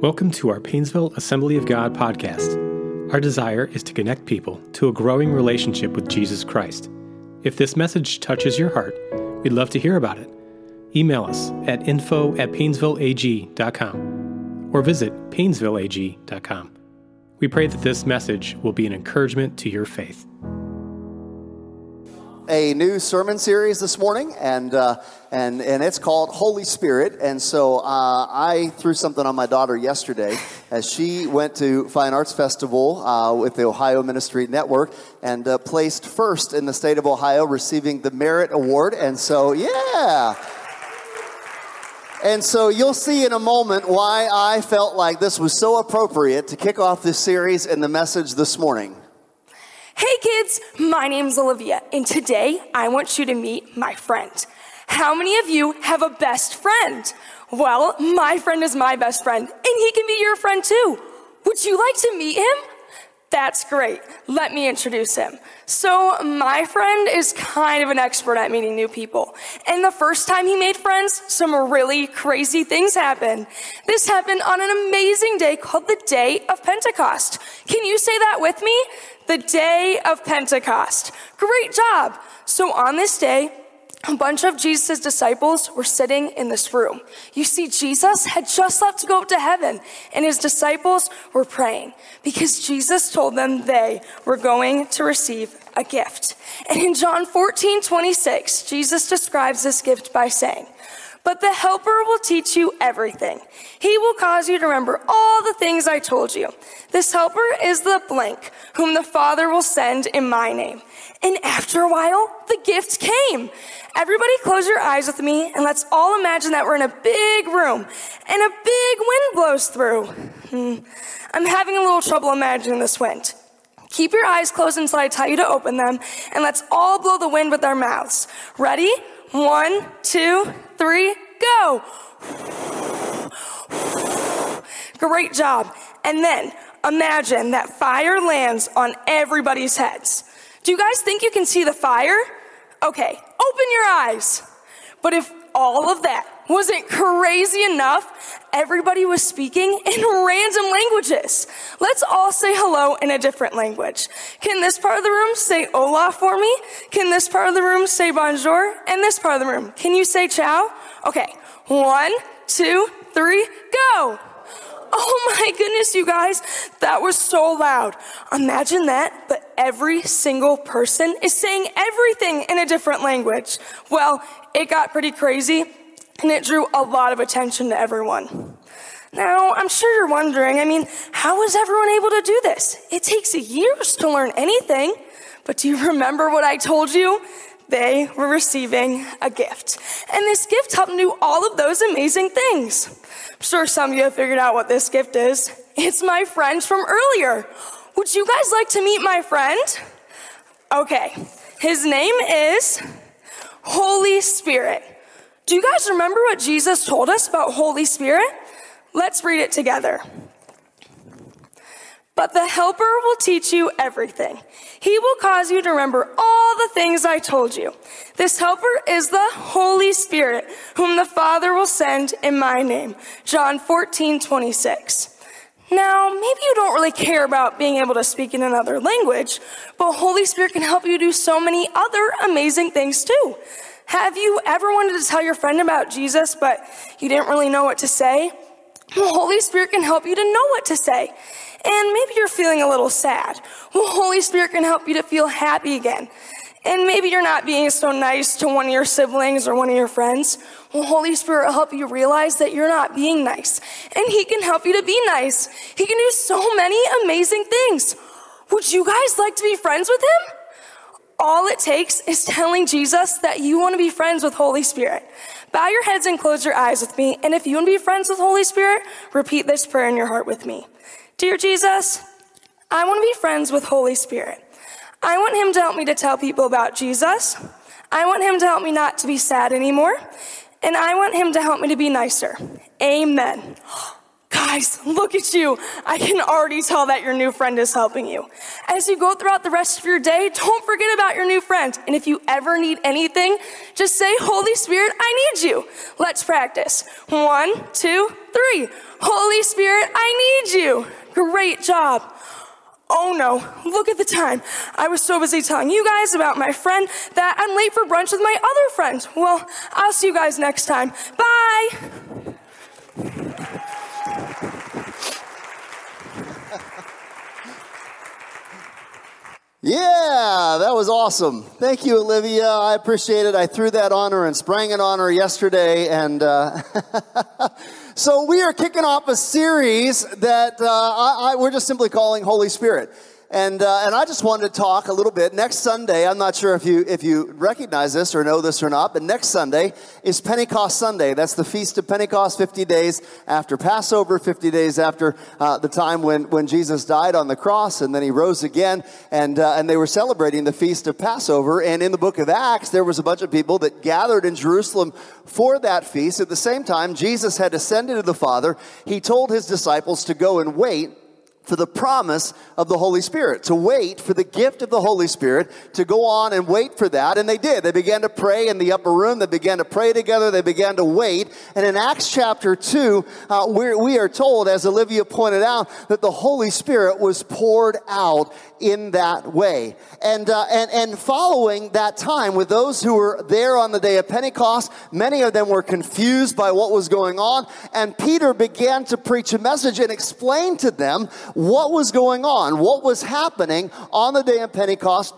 Welcome to our Painesville Assembly of God podcast. Our desire is to connect people to a growing relationship with Jesus Christ. If this message touches your heart, we'd love to hear about it. Email us at info at painesvilleag.com or visit painesvilleag.com. We pray that this message will be an encouragement to your faith a new sermon series this morning, and uh, and and it's called Holy Spirit. And so uh, I threw something on my daughter yesterday as she went to Fine Arts Festival uh, with the Ohio Ministry Network and uh, placed first in the state of Ohio, receiving the Merit Award. And so, yeah. And so you'll see in a moment why I felt like this was so appropriate to kick off this series and the message this morning. Hey kids, my name's Olivia, and today I want you to meet my friend. How many of you have a best friend? Well, my friend is my best friend, and he can be your friend too. Would you like to meet him? That's great. Let me introduce him. So, my friend is kind of an expert at meeting new people. And the first time he made friends, some really crazy things happened. This happened on an amazing day called the Day of Pentecost. Can you say that with me? The Day of Pentecost. Great job. So, on this day, a bunch of Jesus' disciples were sitting in this room. You see, Jesus had just left to go up to heaven, and his disciples were praying because Jesus told them they were going to receive a gift. And in John 14, 26, Jesus describes this gift by saying, but the helper will teach you everything. He will cause you to remember all the things I told you. This helper is the blank, whom the Father will send in my name. And after a while, the gift came. Everybody close your eyes with me and let's all imagine that we're in a big room and a big wind blows through. Hmm. I'm having a little trouble imagining this wind. Keep your eyes closed until I tell you to open them and let's all blow the wind with our mouths. Ready? One, two, three, go. Great job. And then imagine that fire lands on everybody's heads. Do you guys think you can see the fire? Okay, open your eyes. But if all of that wasn't crazy enough, everybody was speaking in random languages. Let's all say hello in a different language. Can this part of the room say hola for me? Can this part of the room say bonjour? And this part of the room, can you say ciao? Okay, one, two, three, go! Oh my goodness, you guys, that was so loud. Imagine that, but every single person is saying everything in a different language. Well, it got pretty crazy and it drew a lot of attention to everyone. Now, I'm sure you're wondering, I mean, how was everyone able to do this? It takes years to learn anything. But do you remember what I told you? They were receiving a gift. And this gift helped them do all of those amazing things. I'm sure some of you have figured out what this gift is. It's my friend from earlier. Would you guys like to meet my friend? Okay. His name is Holy Spirit. Do you guys remember what Jesus told us about Holy Spirit? Let's read it together. But the Helper will teach you everything. He will cause you to remember all the things I told you. This Helper is the Holy Spirit, whom the Father will send in my name. John 14, 26. Now, maybe you don't really care about being able to speak in another language, but Holy Spirit can help you do so many other amazing things too. Have you ever wanted to tell your friend about Jesus, but you didn't really know what to say? Well, Holy Spirit can help you to know what to say. And maybe you're feeling a little sad. Well, Holy Spirit can help you to feel happy again. And maybe you're not being so nice to one of your siblings or one of your friends. Well, Holy Spirit will help you realize that you're not being nice. And He can help you to be nice. He can do so many amazing things. Would you guys like to be friends with Him? All it takes is telling Jesus that you want to be friends with Holy Spirit. Bow your heads and close your eyes with me. And if you want to be friends with Holy Spirit, repeat this prayer in your heart with me. Dear Jesus, I want to be friends with Holy Spirit. I want him to help me to tell people about Jesus. I want him to help me not to be sad anymore. And I want him to help me to be nicer. Amen. Guys, look at you. I can already tell that your new friend is helping you. As you go throughout the rest of your day, don't forget about your new friend. And if you ever need anything, just say, Holy Spirit, I need you. Let's practice. One, two, three. Holy Spirit, I need you. Great job. Oh no, look at the time. I was so busy telling you guys about my friend that I'm late for brunch with my other friend. Well, I'll see you guys next time. Bye. Yeah, that was awesome. Thank you, Olivia. I appreciate it. I threw that on her and sprang it on her yesterday. And uh, so we are kicking off a series that uh, I, I, we're just simply calling Holy Spirit. And, uh, and I just wanted to talk a little bit. Next Sunday, I'm not sure if you, if you recognize this or know this or not, but next Sunday is Pentecost Sunday. That's the Feast of Pentecost, 50 days after Passover, 50 days after uh, the time when, when Jesus died on the cross and then he rose again. And, uh, and they were celebrating the Feast of Passover. And in the book of Acts, there was a bunch of people that gathered in Jerusalem for that feast. At the same time, Jesus had ascended to the Father. He told his disciples to go and wait for the promise of the Holy Spirit, to wait for the gift of the Holy Spirit, to go on and wait for that. And they did. They began to pray in the upper room. They began to pray together. They began to wait. And in Acts chapter 2, uh, we are told, as Olivia pointed out, that the Holy Spirit was poured out in that way. And, uh, and, and following that time with those who were there on the day of Pentecost, many of them were confused by what was going on. And Peter began to preach a message and explain to them what was going on, what was happening on the day of Pentecost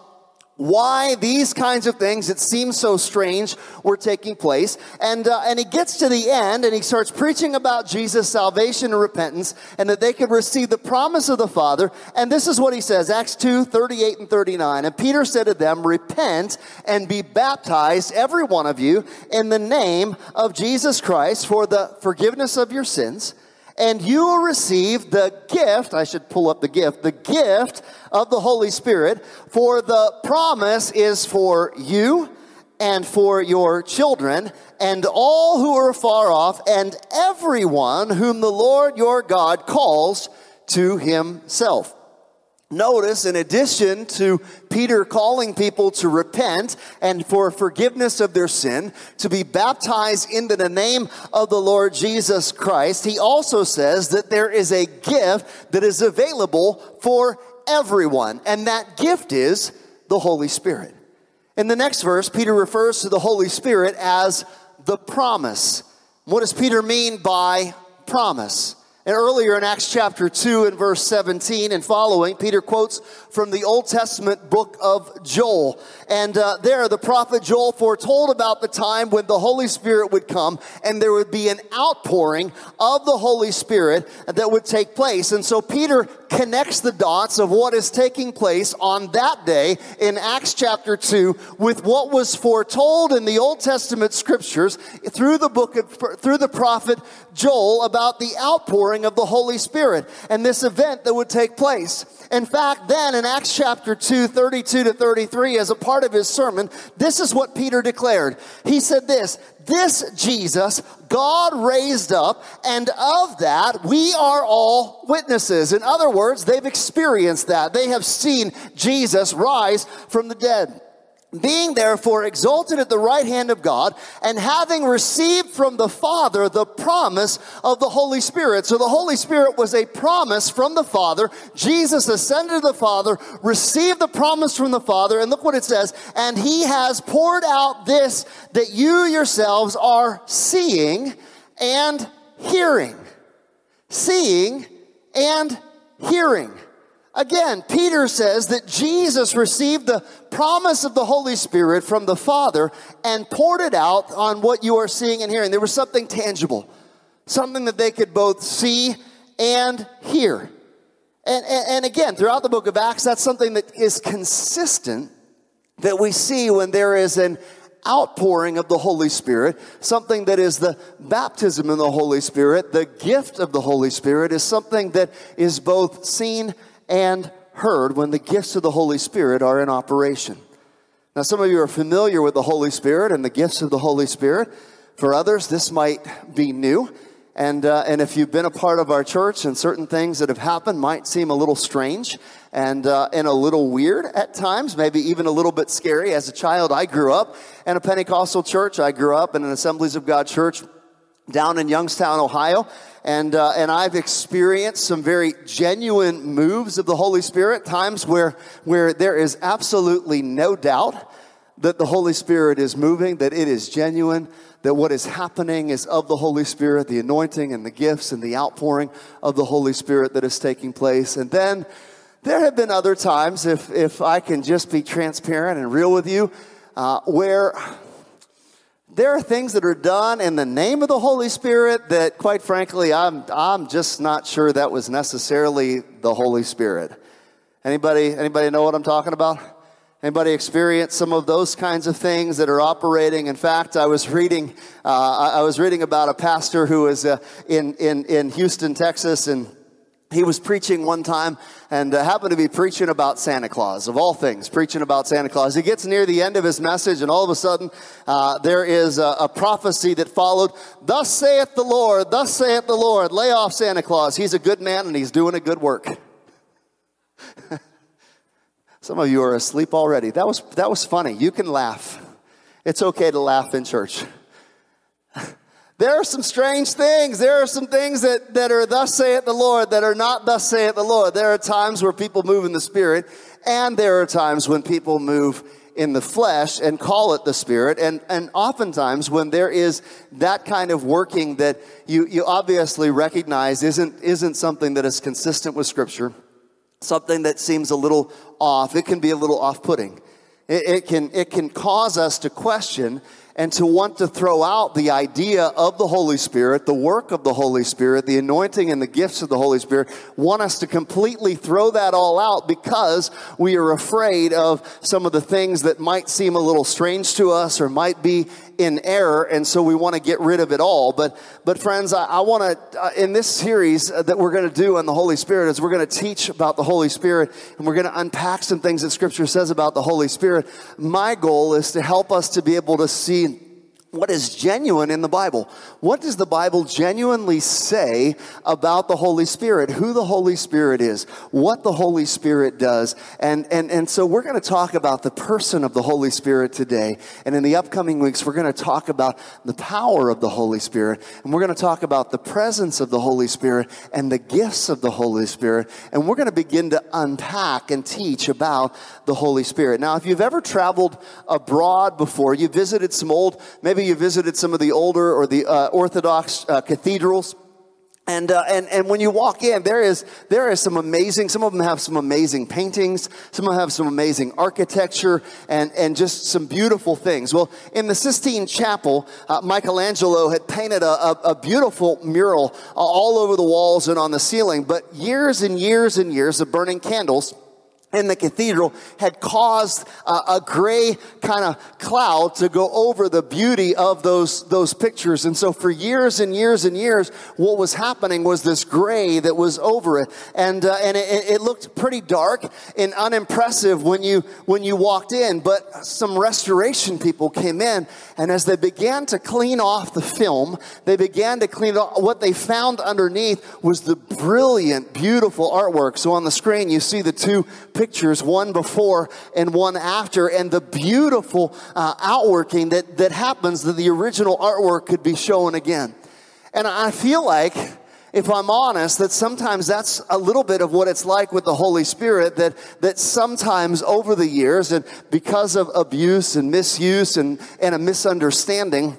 why these kinds of things that seem so strange were taking place. And, uh, and he gets to the end and he starts preaching about Jesus' salvation and repentance and that they could receive the promise of the Father. And this is what he says, Acts 2, 38 and 39. And Peter said to them, repent and be baptized, every one of you, in the name of Jesus Christ for the forgiveness of your sins and you will receive the gift, I should pull up the gift, the gift of the Holy Spirit, for the promise is for you and for your children and all who are far off and everyone whom the Lord your God calls to himself. Notice, in addition to Peter calling people to repent and for forgiveness of their sin, to be baptized into the name of the Lord Jesus Christ, he also says that there is a gift that is available for everyone, and that gift is the Holy Spirit. In the next verse, Peter refers to the Holy Spirit as the promise. What does Peter mean by promise? And earlier in Acts chapter 2 and verse 17 and following, Peter quotes from the Old Testament book of Joel. And uh, there, the prophet Joel foretold about the time when the Holy Spirit would come and there would be an outpouring of the Holy Spirit that would take place. And so Peter connects the dots of what is taking place on that day in Acts chapter 2 with what was foretold in the Old Testament scriptures through the book of, through the prophet Joel about the outpouring of the Holy Spirit and this event that would take place. In fact, then in Acts chapter 2, 32 to 33, as a part of his sermon, this is what Peter declared. He said this, this Jesus God raised up, and of that we are all witnesses. In other words, they've experienced that. They have seen Jesus rise from the dead. Being therefore exalted at the right hand of God and having received from the Father the promise of the Holy Spirit. So the Holy Spirit was a promise from the Father. Jesus ascended to the Father, received the promise from the Father, and look what it says, and he has poured out this that you yourselves are seeing and hearing. Seeing and hearing. Again, Peter says that Jesus received the promise of the Holy Spirit from the Father and poured it out on what you are seeing and hearing. There was something tangible, something that they could both see and hear. And, and, and, again, throughout the book of Acts, that's something that is consistent that we see when there is an outpouring of the Holy Spirit, something that is the baptism in the Holy Spirit, the gift of the Holy Spirit is something that is both seen and heard when the gifts of the Holy Spirit are in operation. Now, some of you are familiar with the Holy Spirit and the gifts of the Holy Spirit. For others, this might be new. And, uh, and if you've been a part of our church and certain things that have happened might seem a little strange and, uh, and a little weird at times, maybe even a little bit scary. As a child, I grew up in a Pentecostal church. I grew up in an Assemblies of God church down in Youngstown, Ohio. And, uh, and I've experienced some very genuine moves of the Holy Spirit, times where, where there is absolutely no doubt that the Holy Spirit is moving, that it is genuine, that what is happening is of the Holy Spirit, the anointing and the gifts and the outpouring of the Holy Spirit that is taking place. And then there have been other times, if, if I can just be transparent and real with you, uh, where there are things that are done in the name of the Holy Spirit that, quite frankly, I'm, I'm just not sure that was necessarily the Holy Spirit. Anybody, anybody know what I'm talking about? Anybody experience some of those kinds of things that are operating? In fact, I was reading, uh, I was reading about a pastor who was uh, in, in, in Houston, Texas, and he was preaching one time and uh, happened to be preaching about Santa Claus, of all things, preaching about Santa Claus. He gets near the end of his message, and all of a sudden, uh, there is a, a, prophecy that followed Thus saith the Lord, thus saith the Lord, lay off Santa Claus. He's a good man and he's doing a good work. Some of you are asleep already. That was, that was funny. You can laugh. It's okay to laugh in church. There are some strange things. There are some things that, that are thus saith the Lord that are not thus saith the Lord. There are times where people move in the spirit, and there are times when people move in the flesh and call it the spirit. And, and oftentimes when there is that kind of working that you, you obviously recognize isn't, isn't something that is consistent with scripture, something that seems a little off. It can be a little off putting. It, it, can, it can cause us to question and to want to throw out the idea of the Holy Spirit, the work of the Holy Spirit, the anointing and the gifts of the Holy Spirit, want us to completely throw that all out because we are afraid of some of the things that might seem a little strange to us or might be in error, and so we want to get rid of it all. But, but friends, I, I want to, uh, in this series uh, that we're going to do on the Holy Spirit, is we're going to teach about the Holy Spirit, and we're going to unpack some things that Scripture says about the Holy Spirit. My goal is to help us to be able to see what is genuine in the Bible. What does the Bible genuinely say about the Holy Spirit? Who the Holy Spirit is, what the Holy Spirit does. And, and, and so we're going to talk about the person of the Holy Spirit today. And in the upcoming weeks, we're going to talk about the power of the Holy Spirit. And we're going to talk about the presence of the Holy Spirit and the gifts of the Holy Spirit. And we're going to begin to unpack and teach about the Holy Spirit. Now, if you've ever traveled abroad before, you visited some old, maybe Maybe you visited some of the older or the uh, Orthodox uh, cathedrals. And, uh, and, and when you walk in, there is, there is some amazing, some of them have some amazing paintings, some of them have some amazing architecture, and, and just some beautiful things. Well, in the Sistine Chapel, uh, Michelangelo had painted a, a, a beautiful mural all over the walls and on the ceiling, but years and years and years of burning candles in the cathedral had caused a gray kind of cloud to go over the beauty of those, those pictures. And so for years and years and years, what was happening was this gray that was over it. And, uh, and it, it, looked pretty dark and unimpressive when you, when you walked in. But some restoration people came in and as they began to clean off the film, they began to clean off what they found underneath was the brilliant, beautiful artwork. So on the screen, you see the two pictures pictures, one before and one after, and the beautiful uh, outworking that, that happens that the original artwork could be shown again. And I feel like, if I'm honest, that sometimes that's a little bit of what it's like with the Holy Spirit, that, that sometimes over the years, and because of abuse and misuse and, and a misunderstanding,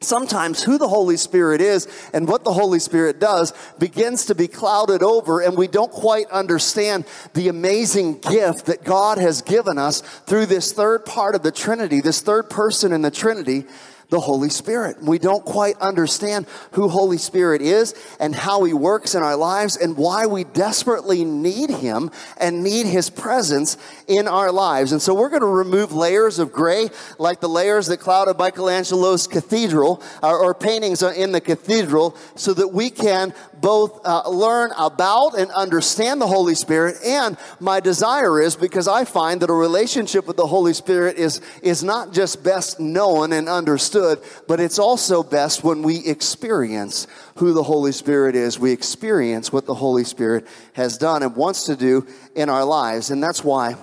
sometimes who the Holy Spirit is and what the Holy Spirit does begins to be clouded over and we don't quite understand the amazing gift that God has given us through this third part of the Trinity, this third person in the Trinity the Holy Spirit. We don't quite understand who Holy Spirit is and how He works in our lives and why we desperately need Him and need His presence in our lives. And so we're going to remove layers of gray, like the layers that clouded Michelangelo's cathedral or, or paintings in the cathedral, so that we can both uh, learn about and understand the Holy Spirit. And my desire is because I find that a relationship with the Holy Spirit is, is not just best known and understood understood, but it's also best when we experience who the Holy Spirit is. We experience what the Holy Spirit has done and wants to do in our lives. And that's why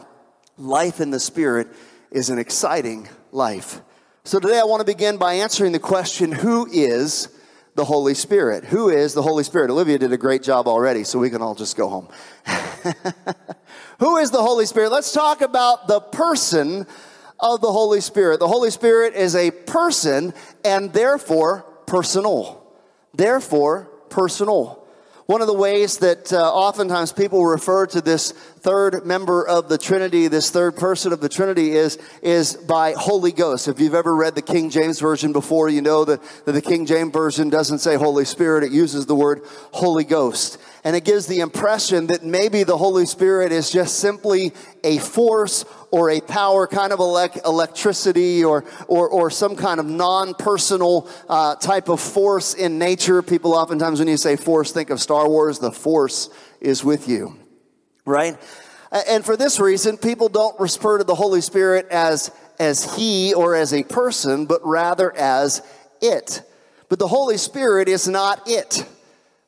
life in the Spirit is an exciting life. So today I want to begin by answering the question who is the Holy Spirit? Who is the Holy Spirit? Olivia did a great job already, so we can all just go home. who is the Holy Spirit? Let's talk about the person of the Holy Spirit. The Holy Spirit is a person and therefore personal. Therefore personal. One of the ways that uh, oftentimes people refer to this third member of the Trinity, this third person of the Trinity, is, is by Holy Ghost. If you've ever read the King James Version before, you know that, that the King James Version doesn't say Holy Spirit, it uses the word Holy Ghost. And it gives the impression that maybe the Holy Spirit is just simply a force or a power, kind of elect- electricity or, or, or some kind of non personal uh, type of force in nature. People oftentimes, when you say force, think of Star Wars. The force is with you, right? And for this reason, people don't refer to the Holy Spirit as, as He or as a person, but rather as it. But the Holy Spirit is not it.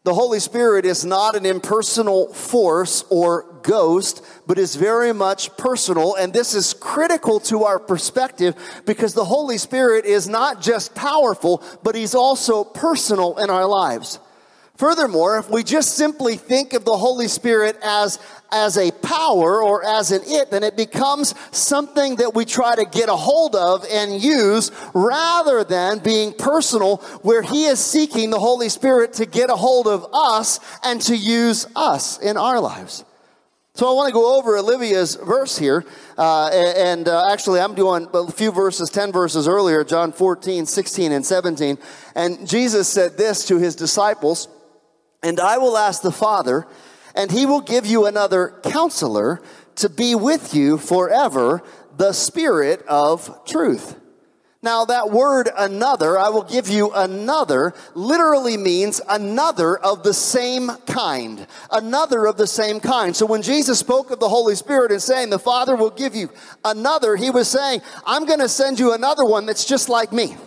The Holy Spirit is not an impersonal force or ghost, but is very much personal. And this is critical to our perspective because the Holy Spirit is not just powerful, but He's also personal in our lives. Furthermore, if we just simply think of the Holy Spirit as, as a power or as an it, then it becomes something that we try to get a hold of and use rather than being personal, where He is seeking the Holy Spirit to get a hold of us and to use us in our lives. So I want to go over Olivia's verse here. Uh, and uh, actually, I'm doing a few verses, 10 verses earlier, John 14, 16, and 17. And Jesus said this to his disciples. And I will ask the Father, and he will give you another counselor to be with you forever, the Spirit of truth. Now, that word another, I will give you another, literally means another of the same kind. Another of the same kind. So when Jesus spoke of the Holy Spirit and saying the Father will give you another, he was saying, I'm going to send you another one that's just like me.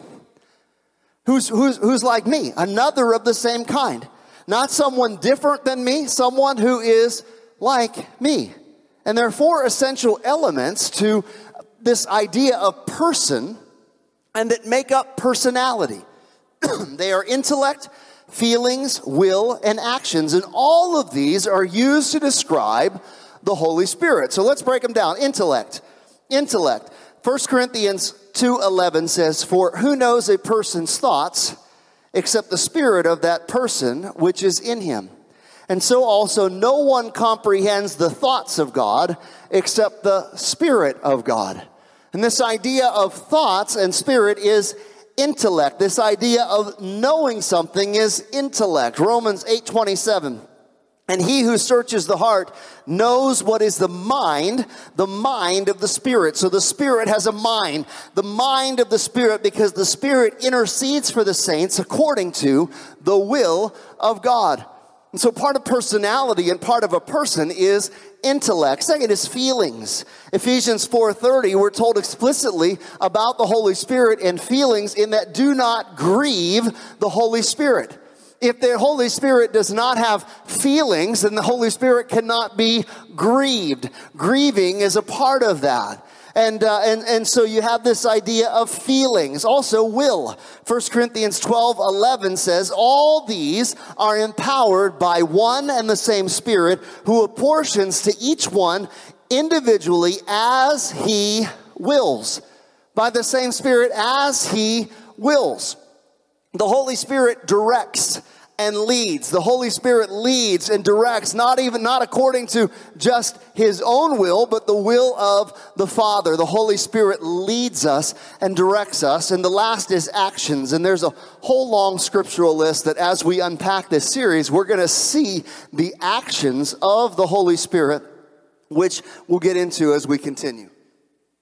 Who's, who's, who's like me? Another of the same kind. Not someone different than me, someone who is like me. And there are four essential elements to this idea of person and that make up personality. they are intellect, feelings, will, and actions. And all of these are used to describe the Holy Spirit. So let's break them down. Intellect. Intellect. 1 Corinthians 2:11 says, "For who knows a person's thoughts except the spirit of that person which is in him. And so also no one comprehends the thoughts of God except the spirit of God. And this idea of thoughts and spirit is intellect. This idea of knowing something is intellect. Romans 8:27 and he who searches the heart knows what is the mind, the mind of the Spirit. So the Spirit has a mind, the mind of the Spirit, because the Spirit intercedes for the saints according to the will of God. And so part of personality and part of a person is intellect. Second is feelings. Ephesians 4:30 we're told explicitly about the Holy Spirit and feelings in that do not grieve the Holy Spirit if the Holy Spirit does not have feelings, then the Holy Spirit cannot be grieved. Grieving is a part of that. And, uh, and, and so you have this idea of feelings. Also, will. 1 Corinthians 12 11 says, All these are empowered by one and the same Spirit who apportions to each one individually as he wills. By the same Spirit as he wills. The Holy Spirit directs and leads. The Holy Spirit leads and directs, not even, not according to just His own will, but the will of the Father. The Holy Spirit leads us and directs us. And the last is actions. And there's a whole long scriptural list that as we unpack this series, we're going to see the actions of the Holy Spirit, which we'll get into as we continue.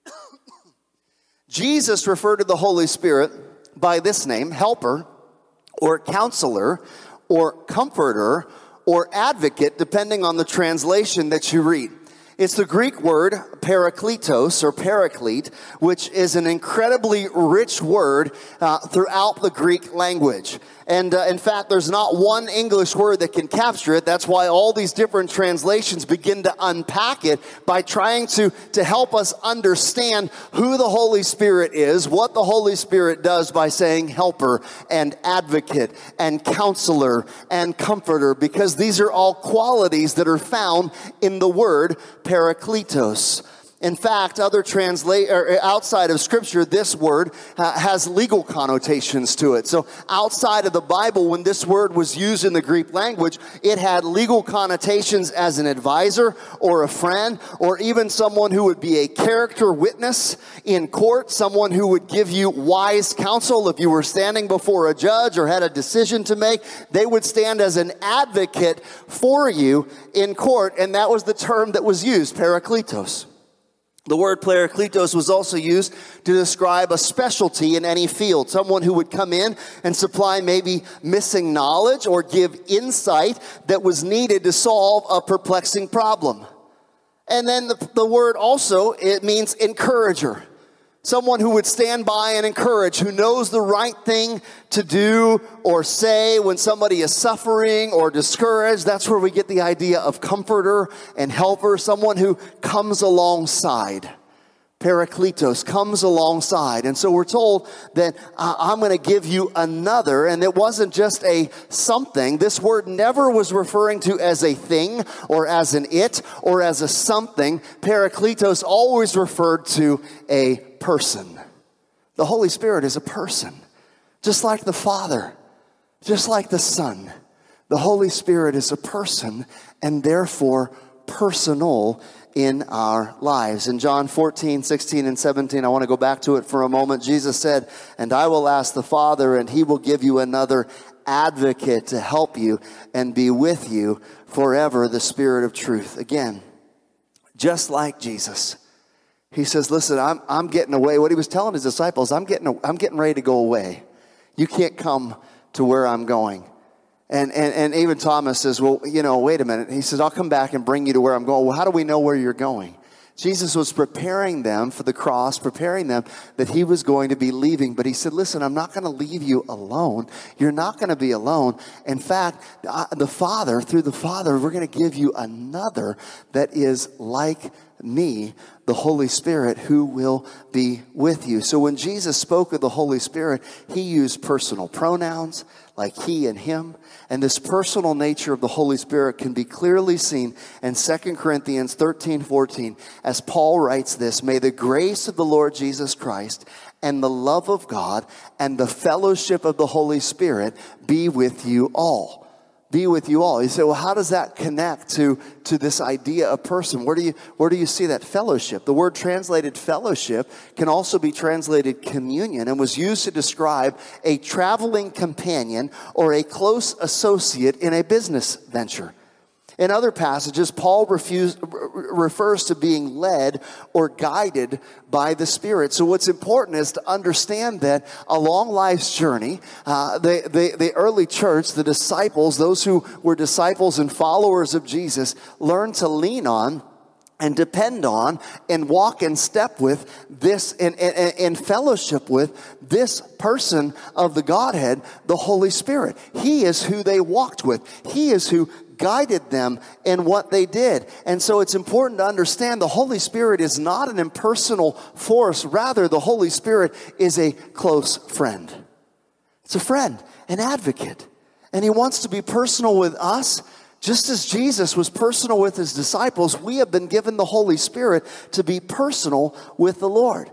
Jesus referred to the Holy Spirit by this name, helper, or counselor, or comforter, or advocate, depending on the translation that you read. It's the Greek word parakletos or paraclete, which is an incredibly rich word uh, throughout the Greek language. And uh, in fact, there's not one English word that can capture it. That's why all these different translations begin to unpack it by trying to, to help us understand who the Holy Spirit is, what the Holy Spirit does by saying helper and advocate and counselor and comforter, because these are all qualities that are found in the word parakletos. In fact, other translate or uh, outside of scripture, this word uh, has legal connotations to it. So outside of the Bible, when this word was used in the Greek language, it had legal connotations as an advisor or a friend or even someone who would be a character witness in court, someone who would give you wise counsel if you were standing before a judge or had a decision to make. They would stand as an advocate for you in court, and that was the term that was used, parakletos. The word parakletos was also used to describe a specialty in any field, someone who would come in and supply maybe missing knowledge or give insight that was needed to solve a perplexing problem. And then the, the word also, it means encourager. Someone who would stand by and encourage, who knows the right thing to do or say when somebody is suffering or discouraged. That's where we get the idea of comforter and helper, someone who comes alongside. Parakletos comes alongside. And so we're told that I'm going to give you another. And it wasn't just a something. This word never was referring to as a thing or as an it or as a something. Parakletos always referred to a person. The Holy Spirit is a person. Just like the Father, just like the Son. The Holy Spirit is a person and therefore personal in our lives. In John 14, 16, and 17, I want to go back to it for a moment. Jesus said, And I will ask the Father, and he will give you another advocate to help you and be with you forever, the Spirit of truth. Again, just like Jesus. He says, Listen, I'm, I'm getting away. What he was telling his disciples, I'm getting, I'm getting ready to go away. You can't come to where I'm going. And, and, and even Thomas says, Well, you know, wait a minute. He says, I'll come back and bring you to where I'm going. Well, how do we know where you're going? Jesus was preparing them for the cross, preparing them that he was going to be leaving. But he said, Listen, I'm not going to leave you alone. You're not going to be alone. In fact, the Father, through the Father, we're going to give you another that is like me, the Holy Spirit, who will be with you. So when Jesus spoke of the Holy Spirit, he used personal pronouns like he and him. And this personal nature of the Holy Spirit can be clearly seen in 2 Corinthians 13 14, as Paul writes this May the grace of the Lord Jesus Christ and the love of God and the fellowship of the Holy Spirit be with you all be with you all. You say, well, how does that connect to, to this idea of person? Where do you, where do you see that fellowship? The word translated fellowship can also be translated communion and was used to describe a traveling companion or a close associate in a business venture. In other passages, Paul refers to being led or guided by the Spirit. So, what's important is to understand that along life's journey, uh, the, the, the early church, the disciples, those who were disciples and followers of Jesus, learned to lean on and depend on and walk in step with this in, in, in, fellowship with this person of the Godhead, the Holy Spirit. He is who they walked with. He is who guided them in what they did. And so it's important to understand the Holy Spirit is not an impersonal force. Rather, the Holy Spirit is a close friend. It's a friend, an advocate. And he wants to be personal with us. Just as Jesus was personal with his disciples, we have been given the Holy Spirit to be personal with the Lord.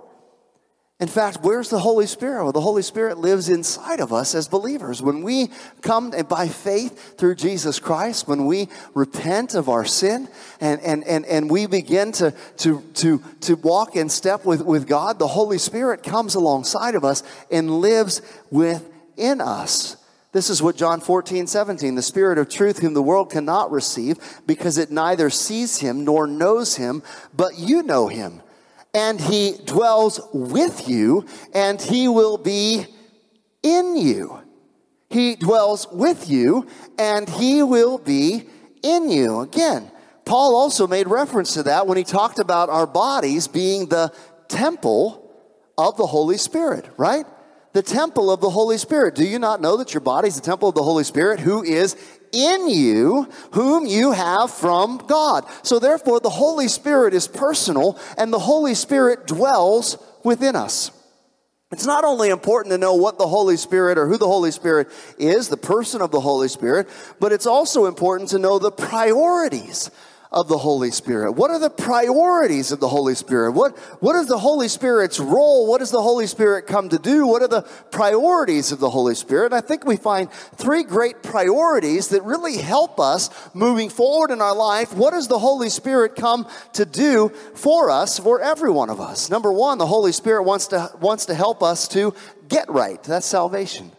In fact, where's the Holy Spirit? Well, the Holy Spirit lives inside of us as believers. When we come by faith through Jesus Christ, when we repent of our sin and, and, and, and we begin to, to, to, to walk in step with, with God, the Holy Spirit comes alongside of us and lives within us. This is what John 14, 17, the Spirit of truth, whom the world cannot receive because it neither sees him nor knows him, but you know him and he dwells with you, and he will be in you. He dwells with you, and he will be in you. Again, Paul also made reference to that when he talked about our bodies being the temple of the Holy Spirit, right? The temple of the Holy Spirit. Do you not know that your body is the temple of the Holy Spirit who is in you, whom you have from God? So therefore, the Holy Spirit is personal and the Holy Spirit dwells within us. It's not only important to know what the Holy Spirit or who the Holy Spirit is, the person of the Holy Spirit, but it's also important to know the priorities of the Holy Spirit? What are the priorities of the Holy Spirit? What, what is the Holy Spirit's role? What does the Holy Spirit come to do? What are the priorities of the Holy Spirit? And I think we find three great priorities that really help us moving forward in our life. What does the Holy Spirit come to do for us, for every one of us? Number one, the Holy Spirit wants to, wants to help us to get right. That's salvation.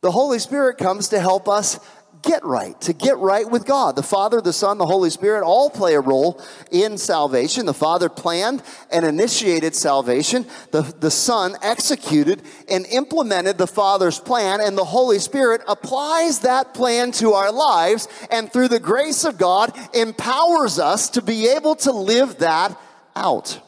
The Holy Spirit comes to help us get right, to get right with God. The Father, the Son, the Holy Spirit all play a role in salvation. The Father planned and initiated salvation. The, the Son executed and implemented the Father's plan, and the Holy Spirit applies that plan to our lives, and through the grace of God, empowers us to be able to live that out.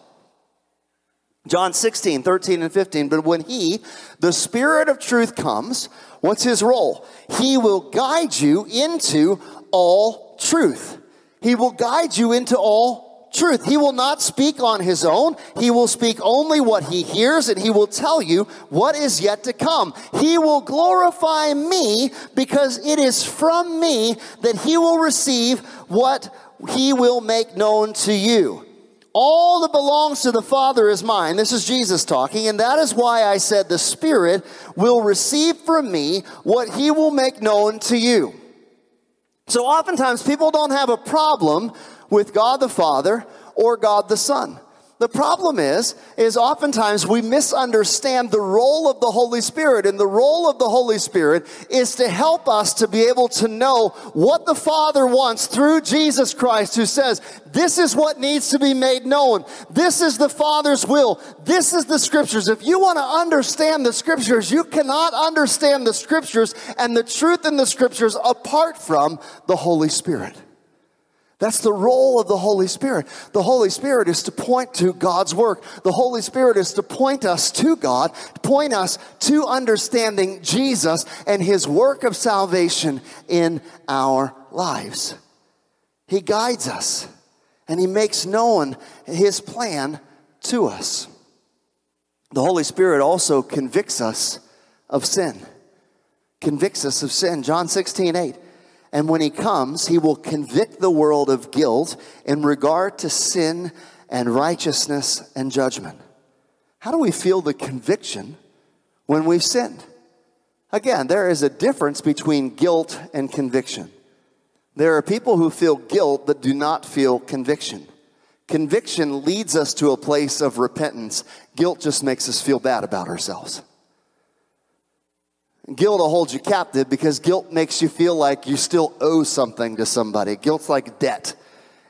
John 16, 13, and 15. But when He, the Spirit of truth, comes, What's his role? He will guide you into all truth. He will guide you into all truth. He will not speak on his own. He will speak only what he hears and he will tell you what is yet to come. He will glorify me because it is from me that he will receive what he will make known to you. All that belongs to the Father is mine. This is Jesus talking, and that is why I said the Spirit will receive from me what he will make known to you. So oftentimes people don't have a problem with God the Father or God the Son. The problem is, is oftentimes we misunderstand the role of the Holy Spirit. And the role of the Holy Spirit is to help us to be able to know what the Father wants through Jesus Christ, who says, this is what needs to be made known. This is the Father's will. This is the scriptures. If you want to understand the scriptures, you cannot understand the scriptures and the truth in the scriptures apart from the Holy Spirit. That's the role of the Holy Spirit. The Holy Spirit is to point to God's work. The Holy Spirit is to point us to God, point us to understanding Jesus and his work of salvation in our lives. He guides us and he makes known his plan to us. The Holy Spirit also convicts us of sin. Convicts us of sin. John 16, 8. And when he comes, he will convict the world of guilt in regard to sin and righteousness and judgment. How do we feel the conviction when we've sinned? Again, there is a difference between guilt and conviction. There are people who feel guilt but do not feel conviction. Conviction leads us to a place of repentance. Guilt just makes us feel bad about ourselves. Guilt will hold you captive because guilt makes you feel like you still owe something to somebody. Guilt's like debt.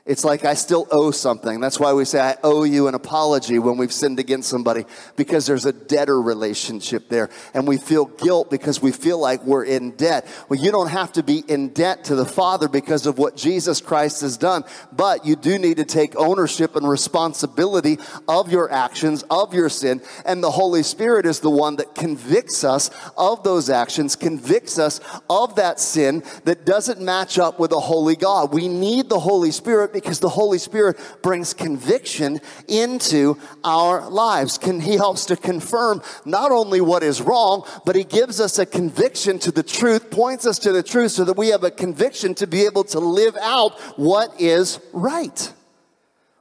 It's like I still owe something. That's why we say I owe you an apology when we've sinned against somebody because there's a debtor relationship there. And we feel guilt because we feel like we're in debt. Well, you don't have to be in debt to the Father because of what Jesus Christ has done, but you do need to take ownership and responsibility of your actions, of your sin. And the Holy Spirit is the one that convicts us of those actions, convicts us of that sin that doesn't match up with a holy God. We need the Holy Spirit because the Holy Spirit brings conviction into our lives. Can, he helps to confirm not only what is wrong, but He gives us a conviction to the truth, points us to the truth so that we have a conviction to be able to live out what is right.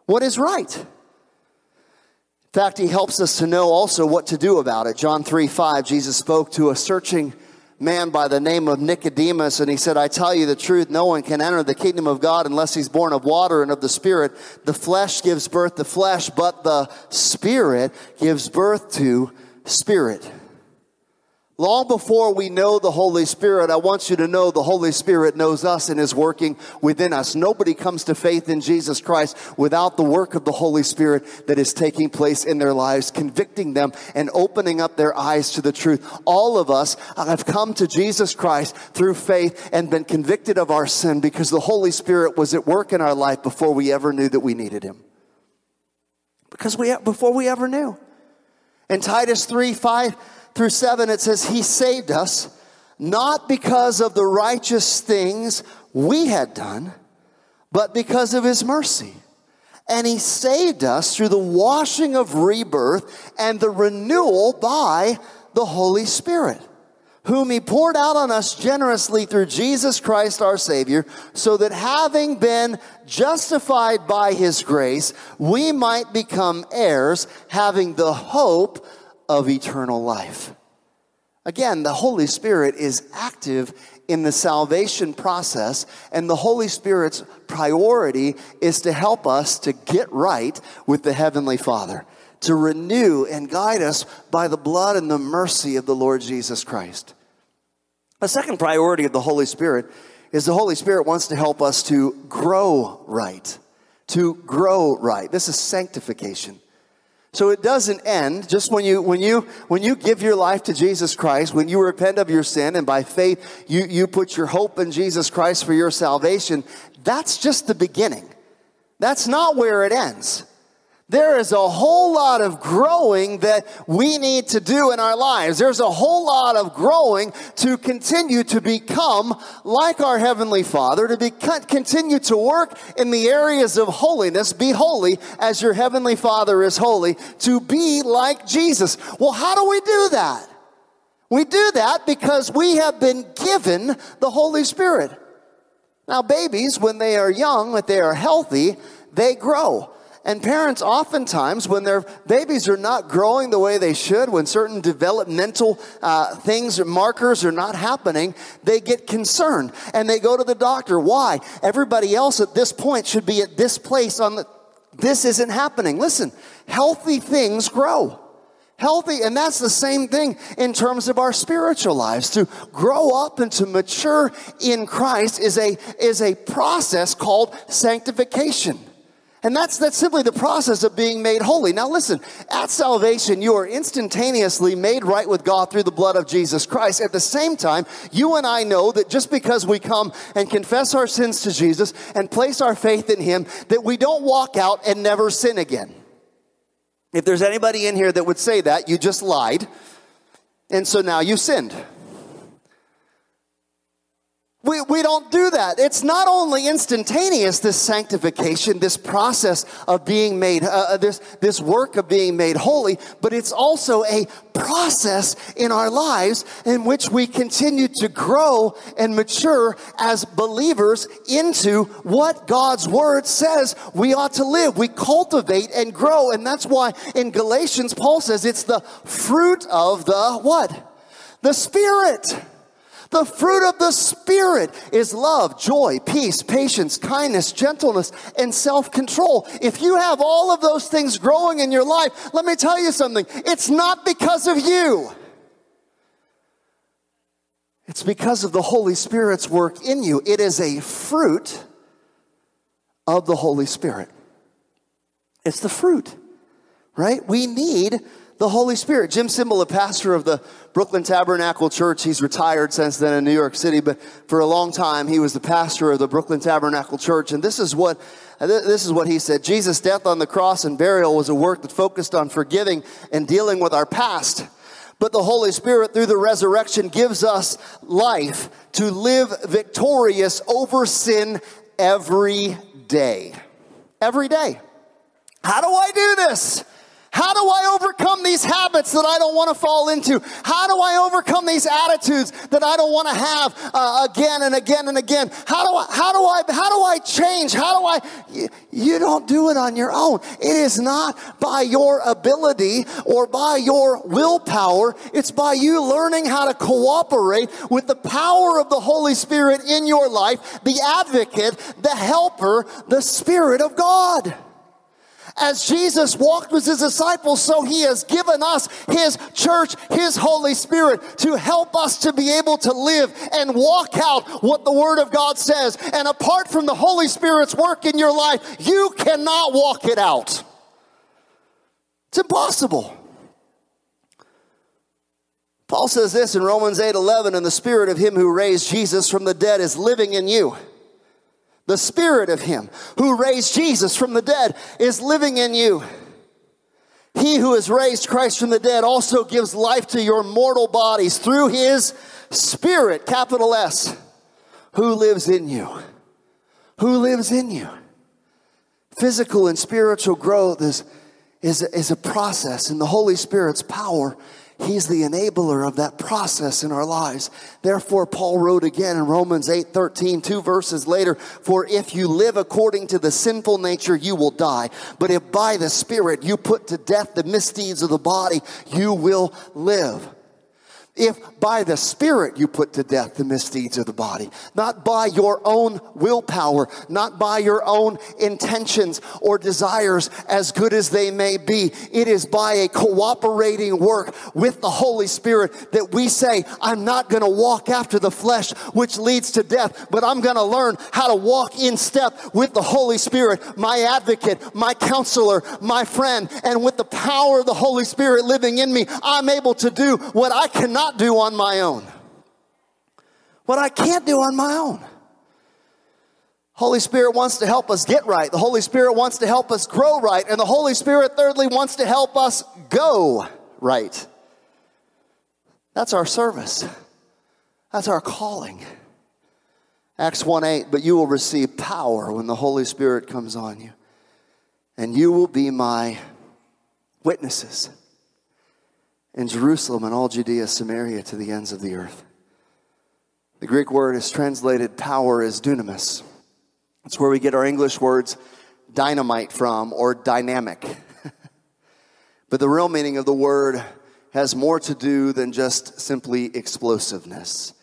What is right? In fact, He helps us to know also what to do about it. John 3 5, Jesus spoke to a searching man by the name of Nicodemus, and he said, I tell you the truth, no one can enter the kingdom of God unless he's born of water and of the Spirit. The flesh gives birth to flesh, but the Spirit gives birth to spirit. Long before we know the Holy Spirit, I want you to know the Holy Spirit knows us and is working within us. Nobody comes to faith in Jesus Christ without the work of the Holy Spirit that is taking place in their lives, convicting them and opening up their eyes to the truth. All of us have come to Jesus Christ through faith and been convicted of our sin because the Holy Spirit was at work in our life before we ever knew that we needed Him. Because we, before we ever knew. In Titus 3 5, through 7, it says, He saved us not because of the righteous things we had done, but because of His mercy. And He saved us through the washing of rebirth and the renewal by the Holy Spirit, whom He poured out on us generously through Jesus Christ our Savior, so that having been justified by His grace, we might become heirs, having the hope of eternal life. Again, the Holy Spirit is active in the salvation process, and the Holy Spirit's priority is to help us to get right with the Heavenly Father, to renew and guide us by the blood and the mercy of the Lord Jesus Christ. A second priority of the Holy Spirit is the Holy Spirit wants to help us to grow right. To grow right. This is sanctification. So it doesn't end just when you when you when you give your life to Jesus Christ, when you repent of your sin and by faith you, you put your hope in Jesus Christ for your salvation, that's just the beginning. That's not where it ends. There is a whole lot of growing that we need to do in our lives. There's a whole lot of growing to continue to become like our Heavenly Father, to be, continue to work in the areas of holiness. Be holy as your Heavenly Father is holy, to be like Jesus. Well, how do we do that? We do that because we have been given the Holy Spirit. Now, babies, when they are young, when they are healthy, they grow. And parents, oftentimes, when their babies are not growing the way they should, when certain developmental uh, things or markers are not happening, they get concerned and they go to the doctor. Why? Everybody else at this point should be at this place on the. This isn't happening. Listen, healthy things grow healthy. And that's the same thing in terms of our spiritual lives. To grow up and to mature in Christ is a, is a process called sanctification. And that's, that's simply the process of being made holy. Now listen, at salvation, you are instantaneously made right with God through the blood of Jesus Christ. At the same time, you and I know that just because we come and confess our sins to Jesus and place our faith in Him, that we don't walk out and never sin again. If there's anybody in here that would say that, you just lied. And so now you sinned. We, we don't do that. It's not only instantaneous, this sanctification, this process of being made, uh, uh, this, this work of being made holy, but it's also a process in our lives in which we continue to grow and mature as believers into what God's word says we ought to live. We cultivate and grow. And that's why in Galatians, Paul says it's the fruit of the what? The Spirit. The fruit of the Spirit is love, joy, peace, patience, kindness, gentleness, and self control. If you have all of those things growing in your life, let me tell you something. It's not because of you. It's because of the Holy Spirit's work in you. It is a fruit of the Holy Spirit. It's the fruit, right? We need the Holy Spirit. Jim Cymbala, a pastor of the Brooklyn Tabernacle Church, he's retired since then in New York City, but for a long time he was the pastor of the Brooklyn Tabernacle Church. And this is what this is what he said. Jesus' death on the cross and burial was a work that focused on forgiving and dealing with our past. But the Holy Spirit, through the resurrection, gives us life to live victorious over sin every day. Every day. How do I do this? How do I overcome these habits that I don't want to fall into? How do I overcome these attitudes that I don't want to have uh, again and again and again? How do I, how do I, how do I change? How do I, you, you don't do it on your own. It is not by your ability or by your willpower. It's by you learning how to cooperate with the power of the Holy Spirit in your life, the advocate, the helper, the Spirit of God. As Jesus walked with his disciples, so he has given us his church, his Holy Spirit to help us to be able to live and walk out what the Word of God says. And apart from the Holy Spirit's work in your life, you cannot walk it out. It's impossible. Paul says this in Romans 8 11, and the spirit of him who raised Jesus from the dead is living in you. The spirit of him who raised Jesus from the dead is living in you. He who has raised Christ from the dead also gives life to your mortal bodies through his spirit, capital S, who lives in you. Who lives in you. Physical and spiritual growth is, is, is a process, and the Holy Spirit's power He's the enabler of that process in our lives. Therefore, Paul wrote again in Romans 8 13, two verses later, For if you live according to the sinful nature, you will die. But if by the Spirit you put to death the misdeeds of the body, you will live if by the Spirit you put to death the misdeeds of the body, not by your own willpower, not by your own intentions or desires, as good as they may be. It is by a cooperating work with the Holy Spirit that we say, I'm not going to walk after the flesh, which leads to death, but I'm going to learn how to walk in step with the Holy Spirit, my advocate, my counselor, my friend, and with the power of the Holy Spirit living in me, I'm able to do what I cannot cannot do on my own. What I can't do on my own. Holy Spirit wants to help us get right. The Holy Spirit wants to help us grow right. And the Holy Spirit, thirdly, wants to help us go right. That's our service. That's our calling. Acts 1 8, but you will receive power when the Holy Spirit comes on you, and you will be my witnesses in Jerusalem and all Judea, Samaria, to the ends of the earth. The Greek word is translated power as dunamis. It's where we get our English words dynamite from or dynamic. but the real meaning of the word has more to do than just simply explosiveness.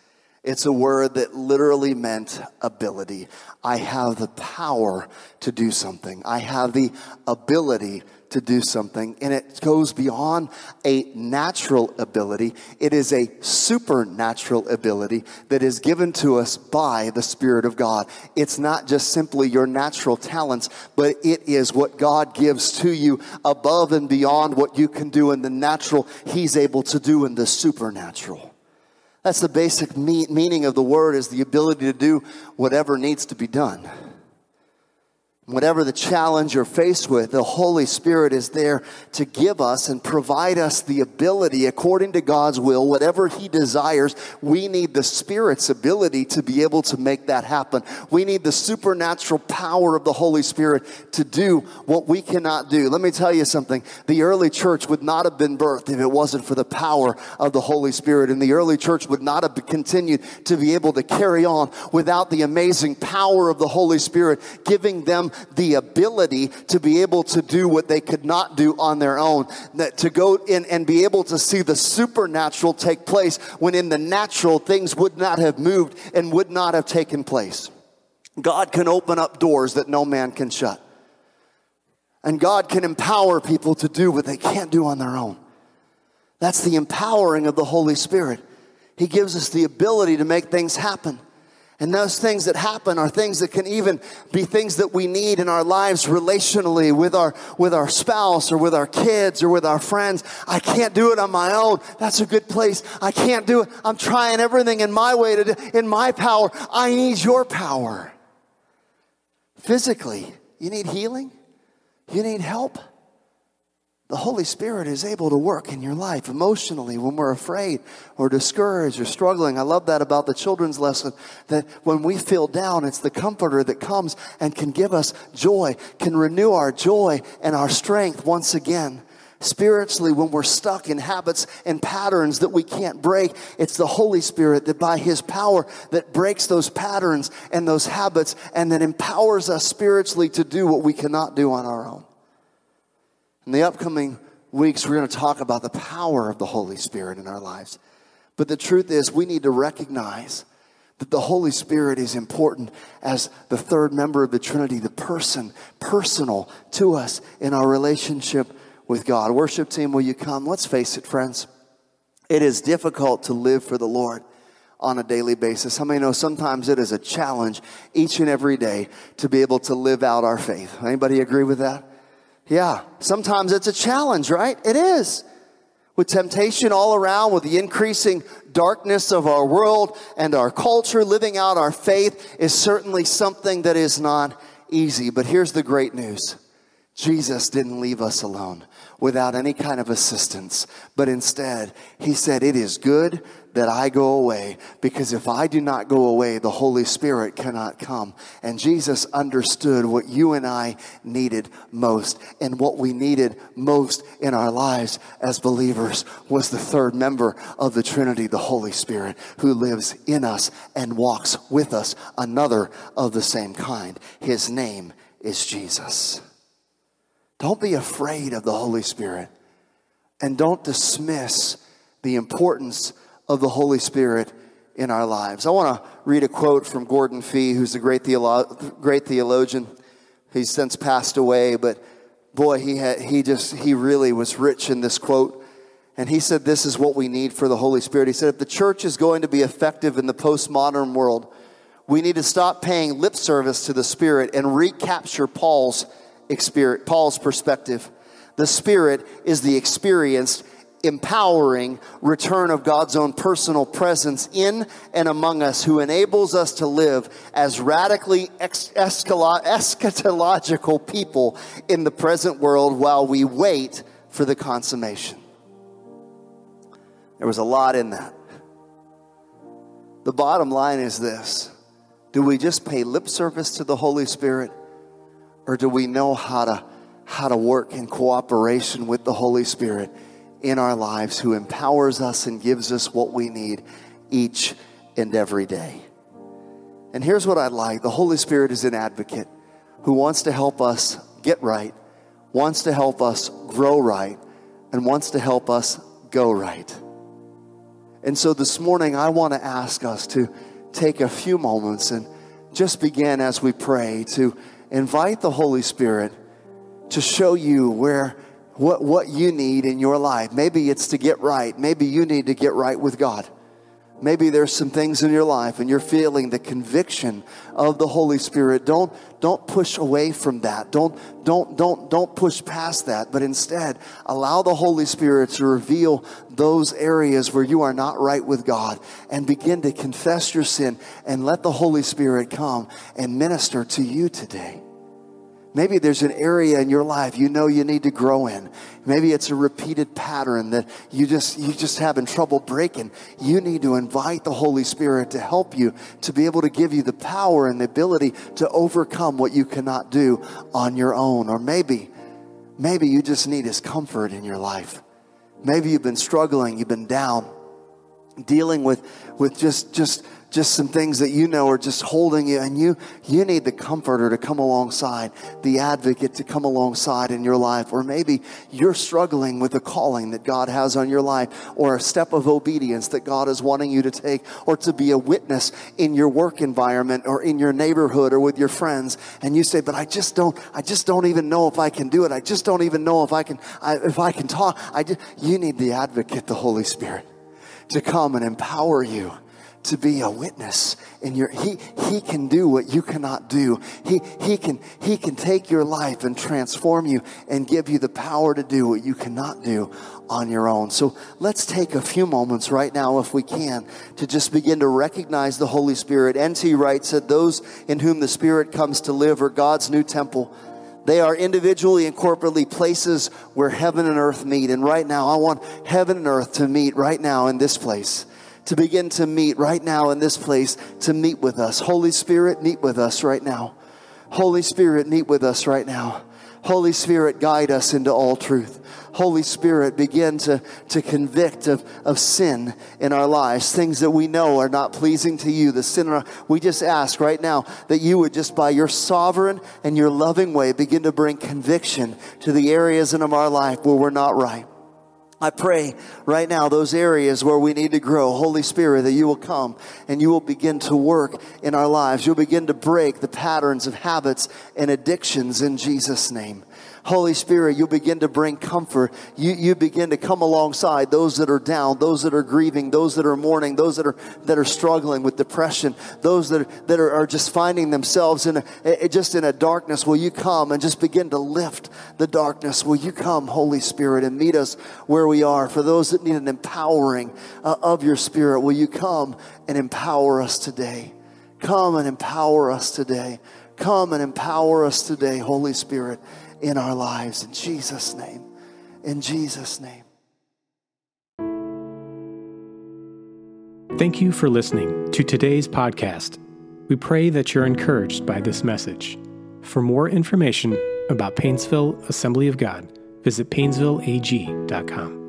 It's a word that literally meant ability. I have the power to do something. I have the ability to do something, and it goes beyond a natural ability. It is a supernatural ability that is given to us by the Spirit of God. It's not just simply your natural talents, but it is what God gives to you above and beyond what you can do in the natural, He's able to do in the supernatural. That's the basic meaning of the word is the ability to do whatever needs to be done. Whatever the challenge you're faced with, the Holy Spirit is there to give us and provide us the ability, according to God's will, whatever He desires. We need the Spirit's ability to be able to make that happen. We need the supernatural power of the Holy Spirit to do what we cannot do. Let me tell you something. The early church would not have been birthed if it wasn't for the power of the Holy Spirit. And the early church would not have continued to be able to carry on without the amazing power of the Holy Spirit giving them the ability to be able to do what they could not do on their own, that to go in and be able to see the supernatural take place when in the natural things would not have moved and would not have taken place. God can open up doors that no man can shut. And God can empower people to do what they can't do on their own. That's the empowering of the Holy Spirit. He gives us the ability to make things happen. And those things that happen are things that can even be things that we need in our lives relationally with our, with our spouse or with our kids or with our friends. I can't do it on my own. That's a good place. I can't do it. I'm trying everything in my way to do, in my power. I need your power. Physically, you need healing. You need help the Holy Spirit is able to work in your life emotionally when we're afraid or discouraged or struggling. I love that about the children's lesson that when we feel down, it's the comforter that comes and can give us joy, can renew our joy and our strength once again. Spiritually, when we're stuck in habits and patterns that we can't break, it's the Holy Spirit that by His power that breaks those patterns and those habits and that empowers us spiritually to do what we cannot do on our own. In the upcoming weeks, we're going to talk about the power of the Holy Spirit in our lives. But the truth is, we need to recognize That the Holy Spirit is important as the third member of the Trinity, the person, personal to us in our relationship with God. Worship team, will you come? Let's face it, friends. It is difficult to live for the Lord on a daily basis. How many know sometimes it is a challenge each and every day to be able to live out our faith? Anybody agree with that? Yeah, sometimes it's a challenge, right? It is. With temptation all around, with the increasing darkness of our world and our culture, living out our faith is certainly something that is not easy. But here's the great news Jesus didn't leave us alone without any kind of assistance, but instead, He said, It is good that I go away because if I do not go away, the Holy Spirit cannot come. And Jesus understood what you and I needed most. And what we needed most in our lives as believers was the third member of the Trinity, the Holy Spirit, who lives in us and walks with us, another of the same kind. His name is Jesus. Don't be afraid of the Holy Spirit and don't dismiss the importance of the Holy Spirit in our lives. I want to read a quote from Gordon Fee, who's a great, theolo- great theologian. He's since passed away, but boy, he, had, he just, he really was rich in this quote. And he said, This is what we need for the Holy Spirit. He said, If the church is going to be effective in the postmodern world, we need to stop paying lip service to the Spirit and recapture Paul's, experience, Paul's perspective. The Spirit is the experienced empowering return of God's own personal presence in and among us, who enables us to live as radically eschatological people in the present world while we wait for the consummation. There was a lot in that. The bottom line is this Do we just pay lip service to the Holy Spirit, or do we know how to, how to work in cooperation with the Holy Spirit? in our lives who empowers us and gives us what we need each and every day. And here's what I'd like the Holy Spirit is an advocate who wants to help us get right, wants to help us grow right, and wants to help us go right. And so this morning, I want to ask us to take a few moments and just begin as we pray to invite the Holy Spirit to show you where what, what you need in your life. Maybe it's to get right. Maybe you need to get right with God. Maybe there's some things in your life and you're feeling the conviction of the Holy Spirit. Don't, don't push away from that. Don't, don't, don't, don't push past that, but instead allow the Holy Spirit to reveal those areas where you are not right with God and begin to confess your sin and let the Holy Spirit come and minister to you today. Maybe there's an area in your life you know you need to grow in. Maybe it's a repeated pattern that you just you just having trouble breaking. You need to invite the Holy Spirit to help you to be able to give you the power and the ability to overcome what you cannot do on your own. Or maybe maybe you just need his comfort in your life. Maybe you've been struggling, you've been down, dealing with with just just just some things that you know are just holding you and you you need the comforter to come alongside the advocate to come alongside in your life or maybe you're struggling with a calling that god has on your life or a step of obedience that god is wanting you to take or to be a witness in your work environment or in your neighborhood or with your friends and you say but i just don't i just don't even know if i can do it. I just don't even know if i can I, if i can talk. I just, you need the advocate the holy spirit to come and empower you to be a witness in your he he can do what you cannot do. He he can he can take your life and transform you and give you the power to do what you cannot do on your own. So let's take a few moments right now if we can to just begin to recognize the holy spirit. N.T. Wright said those in whom the spirit comes to live are god's new temple. They are individually and corporately places where heaven and earth meet. And right now, I want heaven and earth to meet right now in this place to begin to meet right now in this place to meet with us. Holy Spirit, meet with us right now. Holy Spirit, meet with us right now. Holy Spirit, guide us into all truth. Holy Spirit, begin to, to convict of, of sin in our lives, things that we know are not pleasing to you. The sin, we just ask right now that you would just by your sovereign and your loving way begin to bring conviction to the areas in our life where we're not right. I pray right now, those areas where we need to grow, Holy Spirit, that you will come and you will begin to work in our lives. You'll begin to break the patterns of habits and addictions in Jesus' name. Holy Spirit, you begin to bring comfort. You, you begin to come alongside those that are down, those that are grieving, those that are mourning, those that are, that are struggling with depression, those that, are, that are, are just finding themselves in a, just in a darkness. Will you come and just begin to lift the darkness? Will you come, Holy Spirit, and meet us where we are? For those that need an empowering uh, of your Spirit, will you come and empower us today? Come and empower us today. Come and empower us today, Holy Spirit in our lives. In Jesus' name. In Jesus' name. Thank you for listening to today's podcast. We pray that you're encouraged by this message. For more information about Painesville Assembly of God, visit painesvilleag.com.